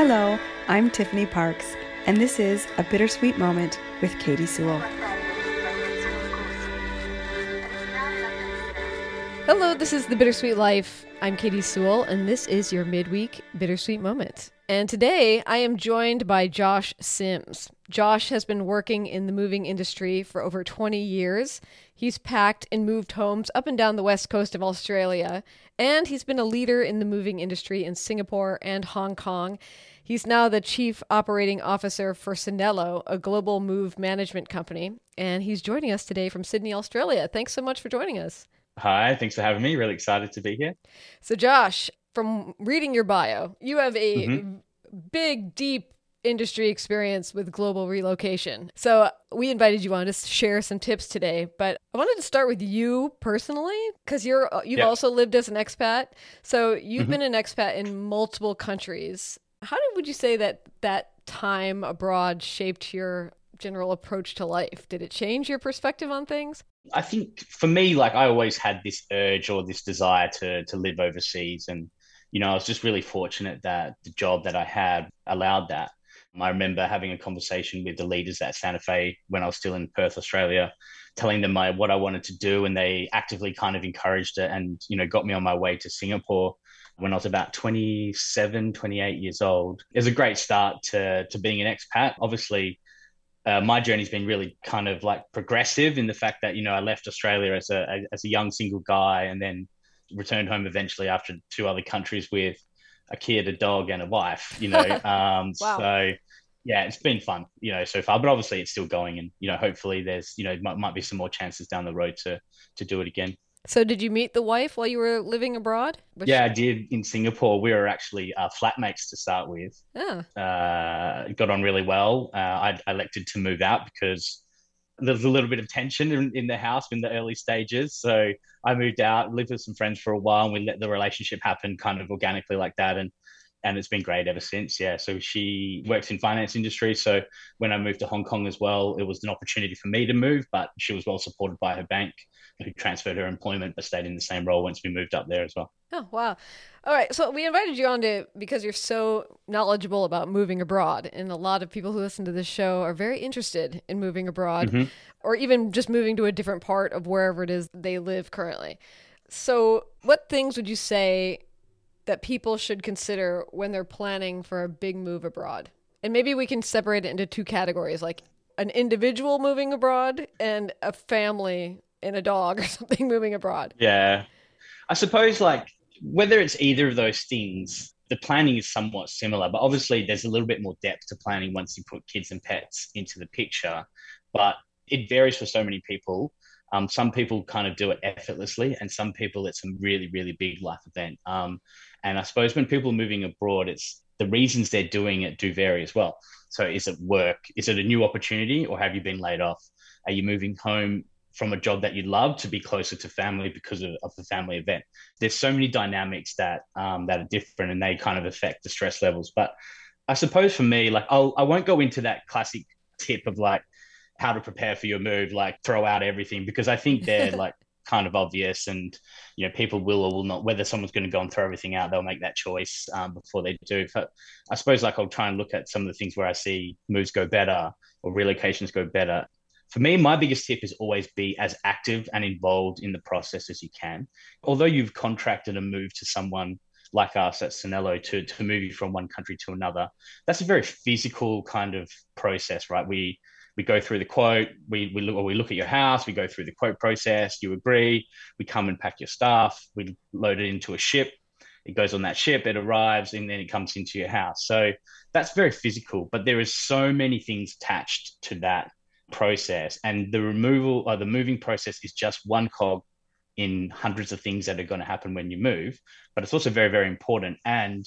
Hello, I'm Tiffany Parks, and this is A Bittersweet Moment with Katie Sewell. This is The Bittersweet Life. I'm Katie Sewell, and this is your midweek Bittersweet Moment. And today I am joined by Josh Sims. Josh has been working in the moving industry for over 20 years. He's packed and moved homes up and down the west coast of Australia, and he's been a leader in the moving industry in Singapore and Hong Kong. He's now the chief operating officer for Sanelo, a global move management company, and he's joining us today from Sydney, Australia. Thanks so much for joining us. Hi, thanks for having me. Really excited to be here. So, Josh, from reading your bio, you have a mm-hmm. big, deep industry experience with global relocation. So we invited you on to share some tips today, but I wanted to start with you personally because you're you've yep. also lived as an expat. So you've mm-hmm. been an expat in multiple countries. How did, would you say that that time abroad shaped your general approach to life? Did it change your perspective on things? I think for me, like I always had this urge or this desire to to live overseas, and you know, I was just really fortunate that the job that I had allowed that. I remember having a conversation with the leaders at Santa Fe when I was still in Perth, Australia, telling them my what I wanted to do, and they actively kind of encouraged it and you know got me on my way to Singapore when I was about 27, 28 years old. It was a great start to, to being an expat. Obviously, uh, my journey's been really kind of like progressive in the fact that, you know, I left Australia as a, as a young single guy and then returned home eventually after two other countries with a kid, a dog, and a wife, you know. Um, wow. So, yeah, it's been fun, you know, so far. But obviously, it's still going, and you know, hopefully, there's you know might, might be some more chances down the road to to do it again. So, did you meet the wife while you were living abroad? Was yeah, she... I did in Singapore. We were actually uh, flatmates to start with. Oh. Uh, got on really well. Uh, I, I, elected to move out because there was a little bit of tension in, in, the house in the early stages. So I moved out, lived with some friends for a while, and we let the relationship happen kind of organically like that. And and it's been great ever since. Yeah. So she works in finance industry. So when I moved to Hong Kong as well, it was an opportunity for me to move, but she was well supported by her bank who transferred her employment but stayed in the same role once we moved up there as well. Oh, wow. All right. So we invited you on to because you're so knowledgeable about moving abroad. And a lot of people who listen to this show are very interested in moving abroad mm-hmm. or even just moving to a different part of wherever it is they live currently. So, what things would you say that people should consider when they're planning for a big move abroad? And maybe we can separate it into two categories like an individual moving abroad and a family and a dog or something moving abroad. Yeah. I suppose, like, whether it's either of those things, the planning is somewhat similar, but obviously there's a little bit more depth to planning once you put kids and pets into the picture. But it varies for so many people. Um, some people kind of do it effortlessly, and some people it's a really, really big life event. Um, and I suppose when people are moving abroad, it's the reasons they're doing it do vary as well. So is it work? Is it a new opportunity or have you been laid off? Are you moving home from a job that you love to be closer to family because of, of the family event? There's so many dynamics that um, that are different and they kind of affect the stress levels. But I suppose for me, like I'll, I won't go into that classic tip of like how to prepare for your move, like throw out everything because I think they're like kind of obvious and you know people will or will not whether someone's going to go and throw everything out they'll make that choice um, before they do but i suppose like i'll try and look at some of the things where i see moves go better or relocations go better for me my biggest tip is always be as active and involved in the process as you can although you've contracted a move to someone like us at Sanelo to, to move you from one country to another. That's a very physical kind of process, right? We we go through the quote, we, we, look, we look at your house, we go through the quote process, you agree, we come and pack your stuff, we load it into a ship, it goes on that ship, it arrives, and then it comes into your house. So that's very physical, but there is so many things attached to that process. And the removal or the moving process is just one cog in hundreds of things that are going to happen when you move, but it's also very, very important. And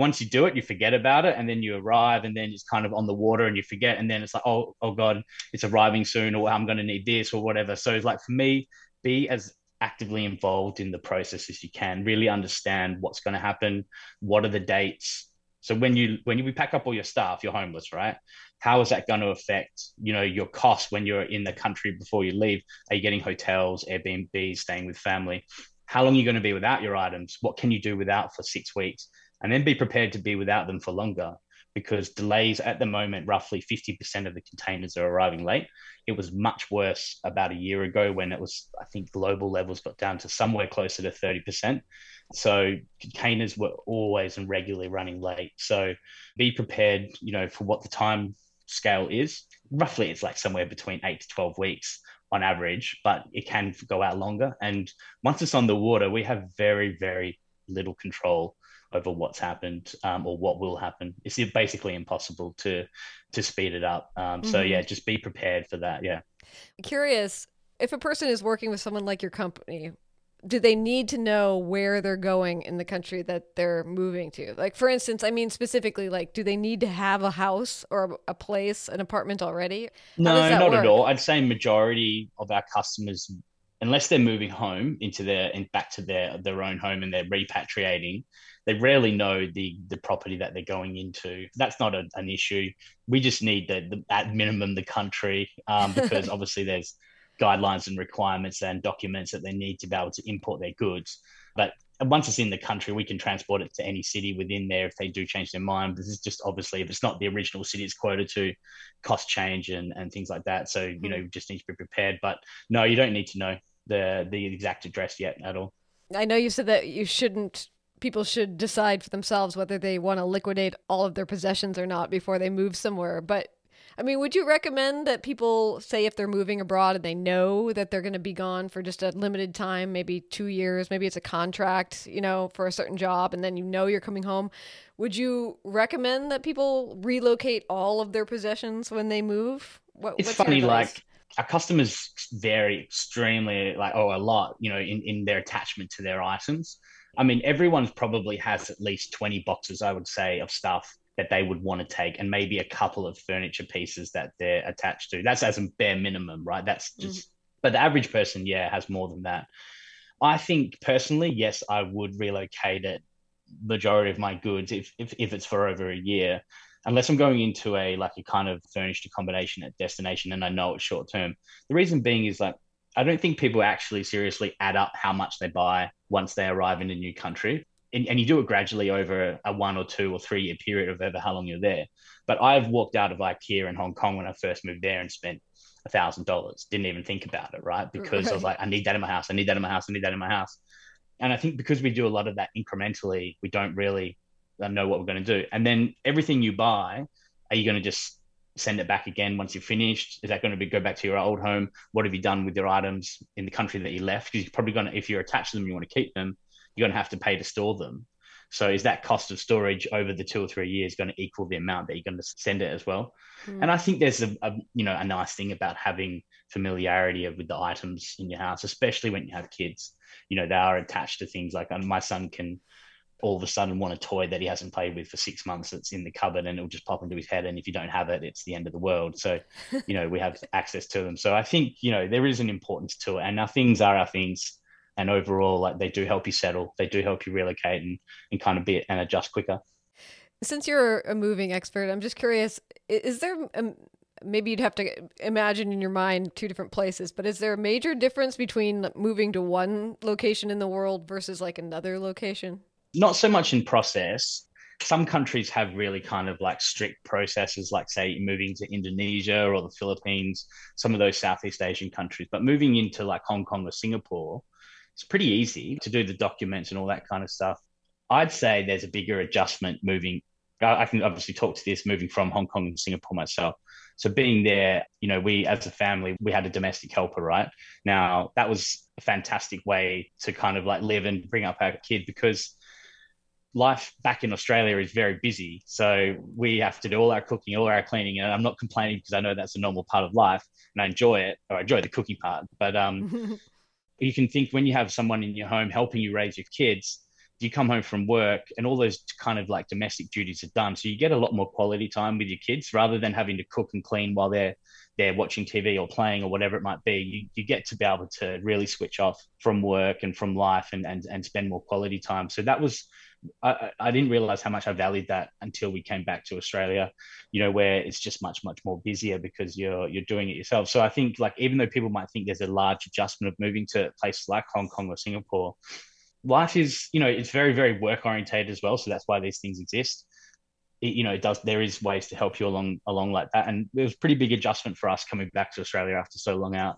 once you do it, you forget about it, and then you arrive, and then it's kind of on the water, and you forget, and then it's like, oh, oh God, it's arriving soon, or I'm going to need this, or whatever. So it's like for me, be as actively involved in the process as you can. Really understand what's going to happen. What are the dates? So when you when you pack up all your stuff, you're homeless, right? How is that going to affect you know your costs when you're in the country before you leave? Are you getting hotels, Airbnb, staying with family? How long are you going to be without your items? What can you do without for six weeks? And then be prepared to be without them for longer. because delays at the moment, roughly 50% of the containers are arriving late. It was much worse about a year ago when it was, I think, global levels got down to somewhere closer to 30%. So containers were always and regularly running late. So be prepared, you know, for what the time scale is. Roughly, it's like somewhere between eight to 12 weeks on average, but it can go out longer. And once it's on the water, we have very, very little control over what's happened um, or what will happen. It's basically impossible to to speed it up. Um, so mm-hmm. yeah, just be prepared for that. Yeah. Curious if a person is working with someone like your company. Do they need to know where they're going in the country that they're moving to? Like, for instance, I mean specifically, like, do they need to have a house or a place, an apartment already? How no, not work? at all. I'd say majority of our customers unless they're moving home into their and back to their their own home and they're repatriating, they rarely know the the property that they're going into. That's not a, an issue. We just need the, the at minimum the country um, because obviously there's guidelines and requirements and documents that they need to be able to import their goods. But once it's in the country, we can transport it to any city within there if they do change their mind. This is just obviously if it's not the original city it's quoted to, cost change and, and things like that. So, you know, you just need to be prepared. But no, you don't need to know the the exact address yet at all. I know you said that you shouldn't people should decide for themselves whether they want to liquidate all of their possessions or not before they move somewhere, but I mean, would you recommend that people say if they're moving abroad and they know that they're going to be gone for just a limited time, maybe 2 years, maybe it's a contract, you know, for a certain job and then you know you're coming home, would you recommend that people relocate all of their possessions when they move? What, it's funny like our customers vary extremely, like oh, a lot, you know, in, in their attachment to their items. I mean, everyone probably has at least 20 boxes, I would say, of stuff that they would want to take, and maybe a couple of furniture pieces that they're attached to. That's as a bare minimum, right? That's mm. just, mm. but the average person, yeah, has more than that. I think personally, yes, I would relocate it majority of my goods if, if, if it's for over a year unless I'm going into a like a kind of furnished accommodation at destination and I know it's short term. The reason being is like I don't think people actually seriously add up how much they buy once they arrive in a new country. And, and you do it gradually over a one or two or three year period of ever how long you're there. But I've walked out of IKEA in Hong Kong when I first moved there and spent a thousand dollars. Didn't even think about it, right? Because right. I was like, I need that in my house. I need that in my house. I need that in my house. And I think because we do a lot of that incrementally, we don't really know what we're going to do. And then everything you buy, are you going to just send it back again once you're finished? Is that going to be go back to your old home? What have you done with your items in the country that you left? Because you're probably going to, if you're attached to them, you want to keep them, you're going to have to pay to store them. So is that cost of storage over the two or three years going to equal the amount that you're going to send it as well? Mm. And I think there's a, a, you know a nice thing about having familiarity with the items in your house, especially when you have kids. You know they are attached to things like my son can all of a sudden want a toy that he hasn't played with for six months that's in the cupboard and it'll just pop into his head and if you don't have it it's the end of the world. So you know we have access to them. So i think you know there is an importance to it and our things are our things. And overall like they do help you settle they do help you relocate and, and kind of be and adjust quicker. Since you're a moving expert i'm just curious is there um, maybe you'd have to imagine in your mind two different places but is there a major difference between moving to one location in the world versus like another location not so much in process. Some countries have really kind of like strict processes, like say moving to Indonesia or the Philippines, some of those Southeast Asian countries. But moving into like Hong Kong or Singapore, it's pretty easy to do the documents and all that kind of stuff. I'd say there's a bigger adjustment moving. I can obviously talk to this moving from Hong Kong and Singapore myself. So being there, you know, we as a family, we had a domestic helper, right? Now that was a fantastic way to kind of like live and bring up our kid because life back in Australia is very busy. So we have to do all our cooking, all our cleaning. And I'm not complaining because I know that's a normal part of life and I enjoy it or I enjoy the cooking part. But um, you can think when you have someone in your home helping you raise your kids, you come home from work and all those kind of like domestic duties are done. So you get a lot more quality time with your kids rather than having to cook and clean while they're they're watching TV or playing or whatever it might be. You, you get to be able to really switch off from work and from life and, and, and spend more quality time. So that was I, I didn't realize how much I valued that until we came back to Australia, you know, where it's just much, much more busier because you're you're doing it yourself. So I think like even though people might think there's a large adjustment of moving to places like Hong Kong or Singapore, life is, you know, it's very, very work orientated as well. So that's why these things exist. it, you know, it does. There is ways to help you along along like that, and it was a pretty big adjustment for us coming back to Australia after so long out.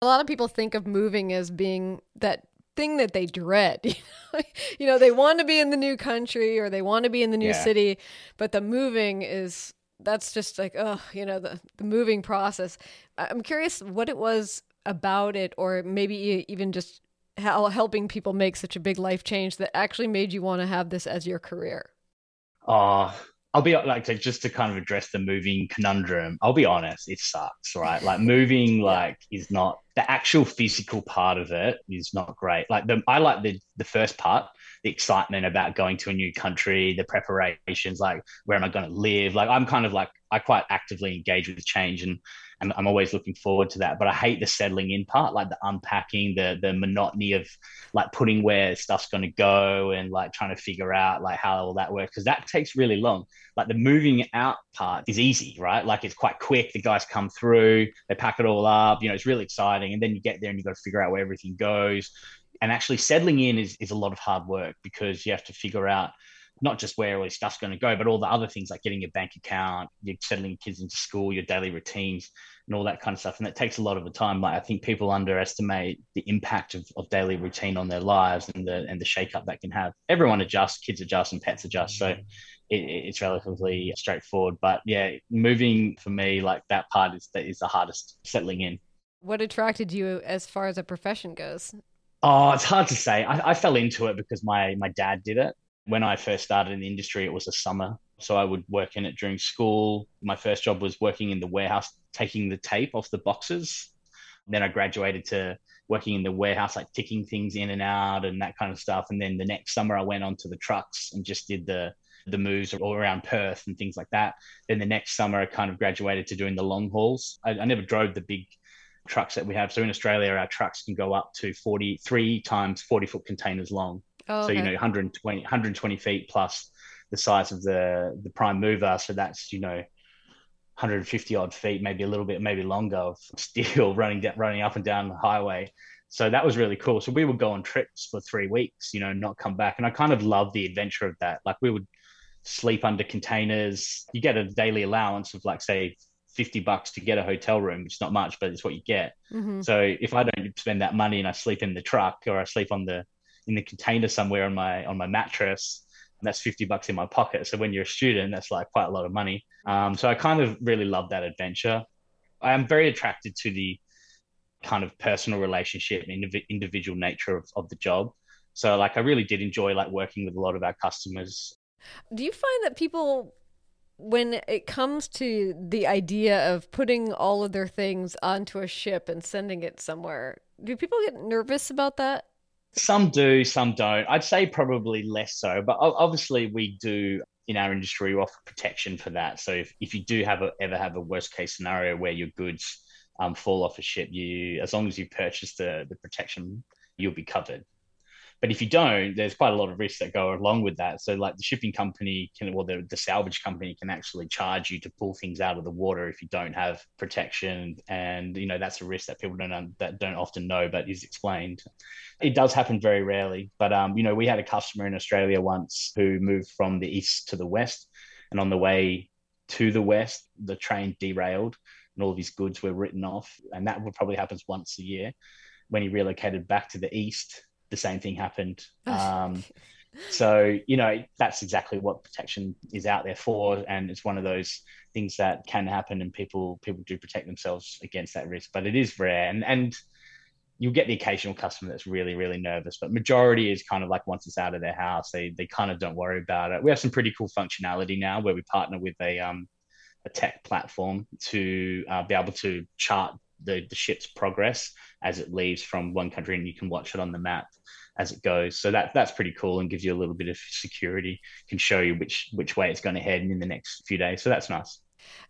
A lot of people think of moving as being that thing that they dread. you know, they want to be in the new country or they want to be in the new yeah. city, but the moving is that's just like oh, you know, the the moving process. I'm curious what it was about it, or maybe even just how helping people make such a big life change that actually made you want to have this as your career. Oh, I'll be like to just to kind of address the moving conundrum. I'll be honest, it sucks, right? Like moving, like is not the actual physical part of it is not great. Like the I like the the first part, the excitement about going to a new country, the preparations, like where am I going to live? Like I'm kind of like I quite actively engage with change and and I'm always looking forward to that. But I hate the settling in part, like the unpacking, the the monotony of like putting where stuff's going to go and like trying to figure out like how all that works because that takes really long. Like the moving out part is easy, right? Like it's quite quick. The guys come through, they pack it all up. You know, it's really exciting, and then you get there and you got to figure out where everything goes. And actually settling in is is a lot of hard work because you have to figure out not just where all this stuff's going to go, but all the other things like getting your bank account, you're settling kids into school, your daily routines and all that kind of stuff. And that takes a lot of the time. Like I think people underestimate the impact of, of daily routine on their lives and the and the shakeup that can have. Everyone adjusts, kids adjust, and pets adjust. So it, it's relatively straightforward. But yeah, moving for me, like that part is that is the hardest settling in. What attracted you as far as a profession goes? Oh, it's hard to say. I, I fell into it because my my dad did it. When I first started in the industry, it was a summer so I would work in it during school. My first job was working in the warehouse, taking the tape off the boxes. Then I graduated to working in the warehouse, like ticking things in and out and that kind of stuff. And then the next summer, I went on to the trucks and just did the the moves all around Perth and things like that. Then the next summer, I kind of graduated to doing the long hauls. I, I never drove the big trucks that we have. So in Australia, our trucks can go up to 43 times 40 foot containers long. Oh, okay. So, you know, 120, 120 feet plus the size of the the prime mover. So that's you know 150 odd feet, maybe a little bit, maybe longer of steel running down, running up and down the highway. So that was really cool. So we would go on trips for three weeks, you know, not come back, and I kind of love the adventure of that. Like we would sleep under containers. You get a daily allowance of like say 50 bucks to get a hotel room. It's not much, but it's what you get. Mm-hmm. So if I don't spend that money and I sleep in the truck or I sleep on the in the container somewhere on my on my mattress, and that's 50 bucks in my pocket. So when you're a student, that's like quite a lot of money. Um, so I kind of really love that adventure. I am very attracted to the kind of personal relationship and indiv- individual nature of, of the job. So like I really did enjoy like working with a lot of our customers. Do you find that people when it comes to the idea of putting all of their things onto a ship and sending it somewhere, do people get nervous about that? Some do, some don't. I'd say probably less so, but obviously we do in our industry offer protection for that. So if, if you do have a, ever have a worst case scenario where your goods um, fall off a ship, you as long as you purchase the the protection, you'll be covered. But if you don't, there's quite a lot of risks that go along with that. So, like the shipping company can, or the, the salvage company can actually charge you to pull things out of the water if you don't have protection, and you know that's a risk that people don't that don't often know, but is explained. It does happen very rarely, but um, you know, we had a customer in Australia once who moved from the east to the west, and on the way to the west, the train derailed and all of his goods were written off. And that would probably happens once a year. When he relocated back to the east, the same thing happened. Um, so you know that's exactly what protection is out there for, and it's one of those things that can happen, and people people do protect themselves against that risk, but it is rare, and and you'll get the occasional customer that's really really nervous, but majority is kind of like once it's out of their house, they they kind of don't worry about it. We have some pretty cool functionality now where we partner with a um a tech platform to uh, be able to chart the, the ship's progress as it leaves from one country and you can watch it on the map as it goes. So that that's pretty cool and gives you a little bit of security. Can show you which which way it's going to head in the next few days. So that's nice.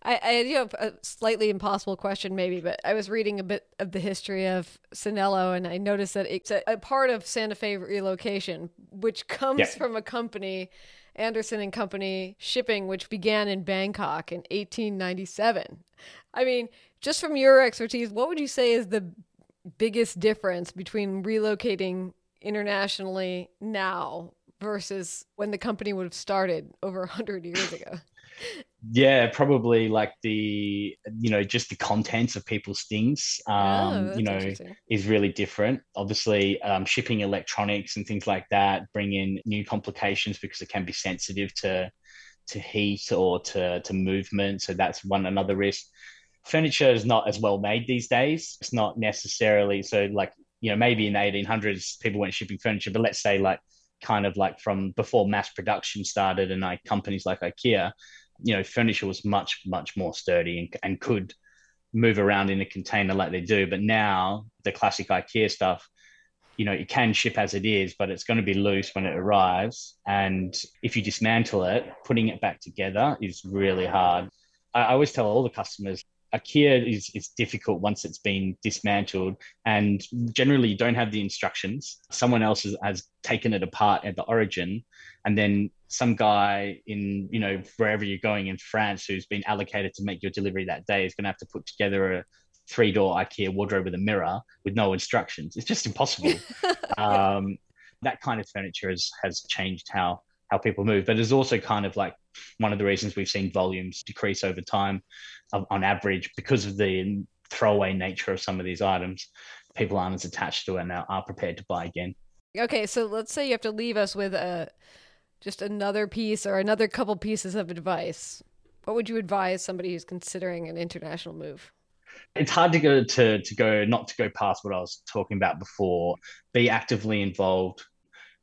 I, I do have a slightly impossible question, maybe, but I was reading a bit of the history of Sanelo, and I noticed that it's a, a part of Santa Fe relocation, which comes yeah. from a company, Anderson and Company Shipping, which began in Bangkok in 1897. I mean, just from your expertise, what would you say is the biggest difference between relocating internationally now versus when the company would have started over 100 years ago? yeah, probably like the you know just the contents of people's things, um, Oh, you know, is really different. Obviously, um, shipping electronics and things like that bring in new complications because it can be sensitive to to heat or to to movement. So that's one another risk. Furniture is not as well made these days. It's not necessarily so like you know maybe in the 1800s people weren't shipping furniture, but let's say like kind of like from before mass production started and like companies like IKEA, you know, furniture was much much more sturdy and, and could move around in a container like they do. But now the classic IKEA stuff, you know, it can ship as it is, but it's going to be loose when it arrives. And if you dismantle it, putting it back together is really hard. I, I always tell all the customers IKEA is, is difficult once it's been dismantled, and generally you don't have the instructions. Someone else has, has taken it apart at the origin, and then some guy in you know wherever you're going in France who's been allocated to make your delivery that day is going to have to put together a three door IKEA wardrobe with a mirror with no instructions. It's just impossible. um, that kind of furniture has has changed how how people move, but it's also kind of like one of the reasons we've seen volumes decrease over time on average because of the throwaway nature of some of these items. People aren't as attached to it and are are prepared to buy again. Okay, so let's say you have to leave us with a just another piece or another couple pieces of advice. What would you advise somebody who's considering an international move? It's hard to go to to go not to go past what I was talking about before. Be actively involved,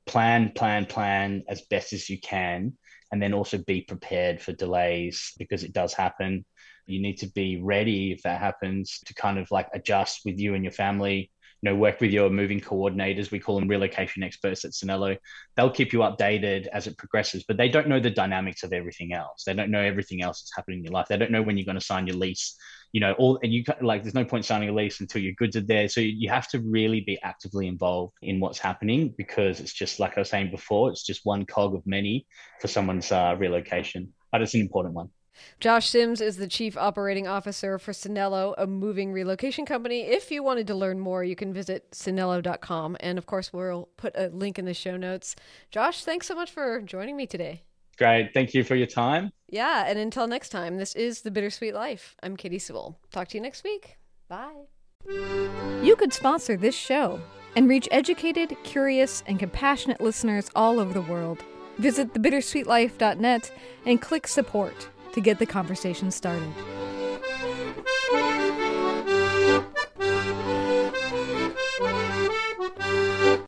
plan, plan, plan as best as you can, and then also be prepared for delays because it does happen. You need to be ready if that happens to kind of like adjust with you and your family. You know, work with your moving coordinators. We call them relocation experts at Sanelo. They'll keep you updated as it progresses, but they don't know the dynamics of everything else. They don't know everything else that's happening in your life. They don't know when you're going to sign your lease you know all and you like there's no point signing a lease until your goods are there so you have to really be actively involved in what's happening because it's just like i was saying before it's just one cog of many for someone's uh, relocation but it's an important one Josh Sims is the Chief Operating Officer for Sanelo, a moving relocation company. If you wanted to learn more, you can visit sanelo.com. And of course, we'll put a link in the show notes. Josh, thanks so much for joining me today. Great thank you for your time Yeah, and until next time, this is The Bittersweet Life. I'm Katie Sewell. Talk to you next week. Bye. You could sponsor this show and reach educated, curious, and compassionate listeners all over the world. Visit thebittersweetlife.net and click support to get the conversation started.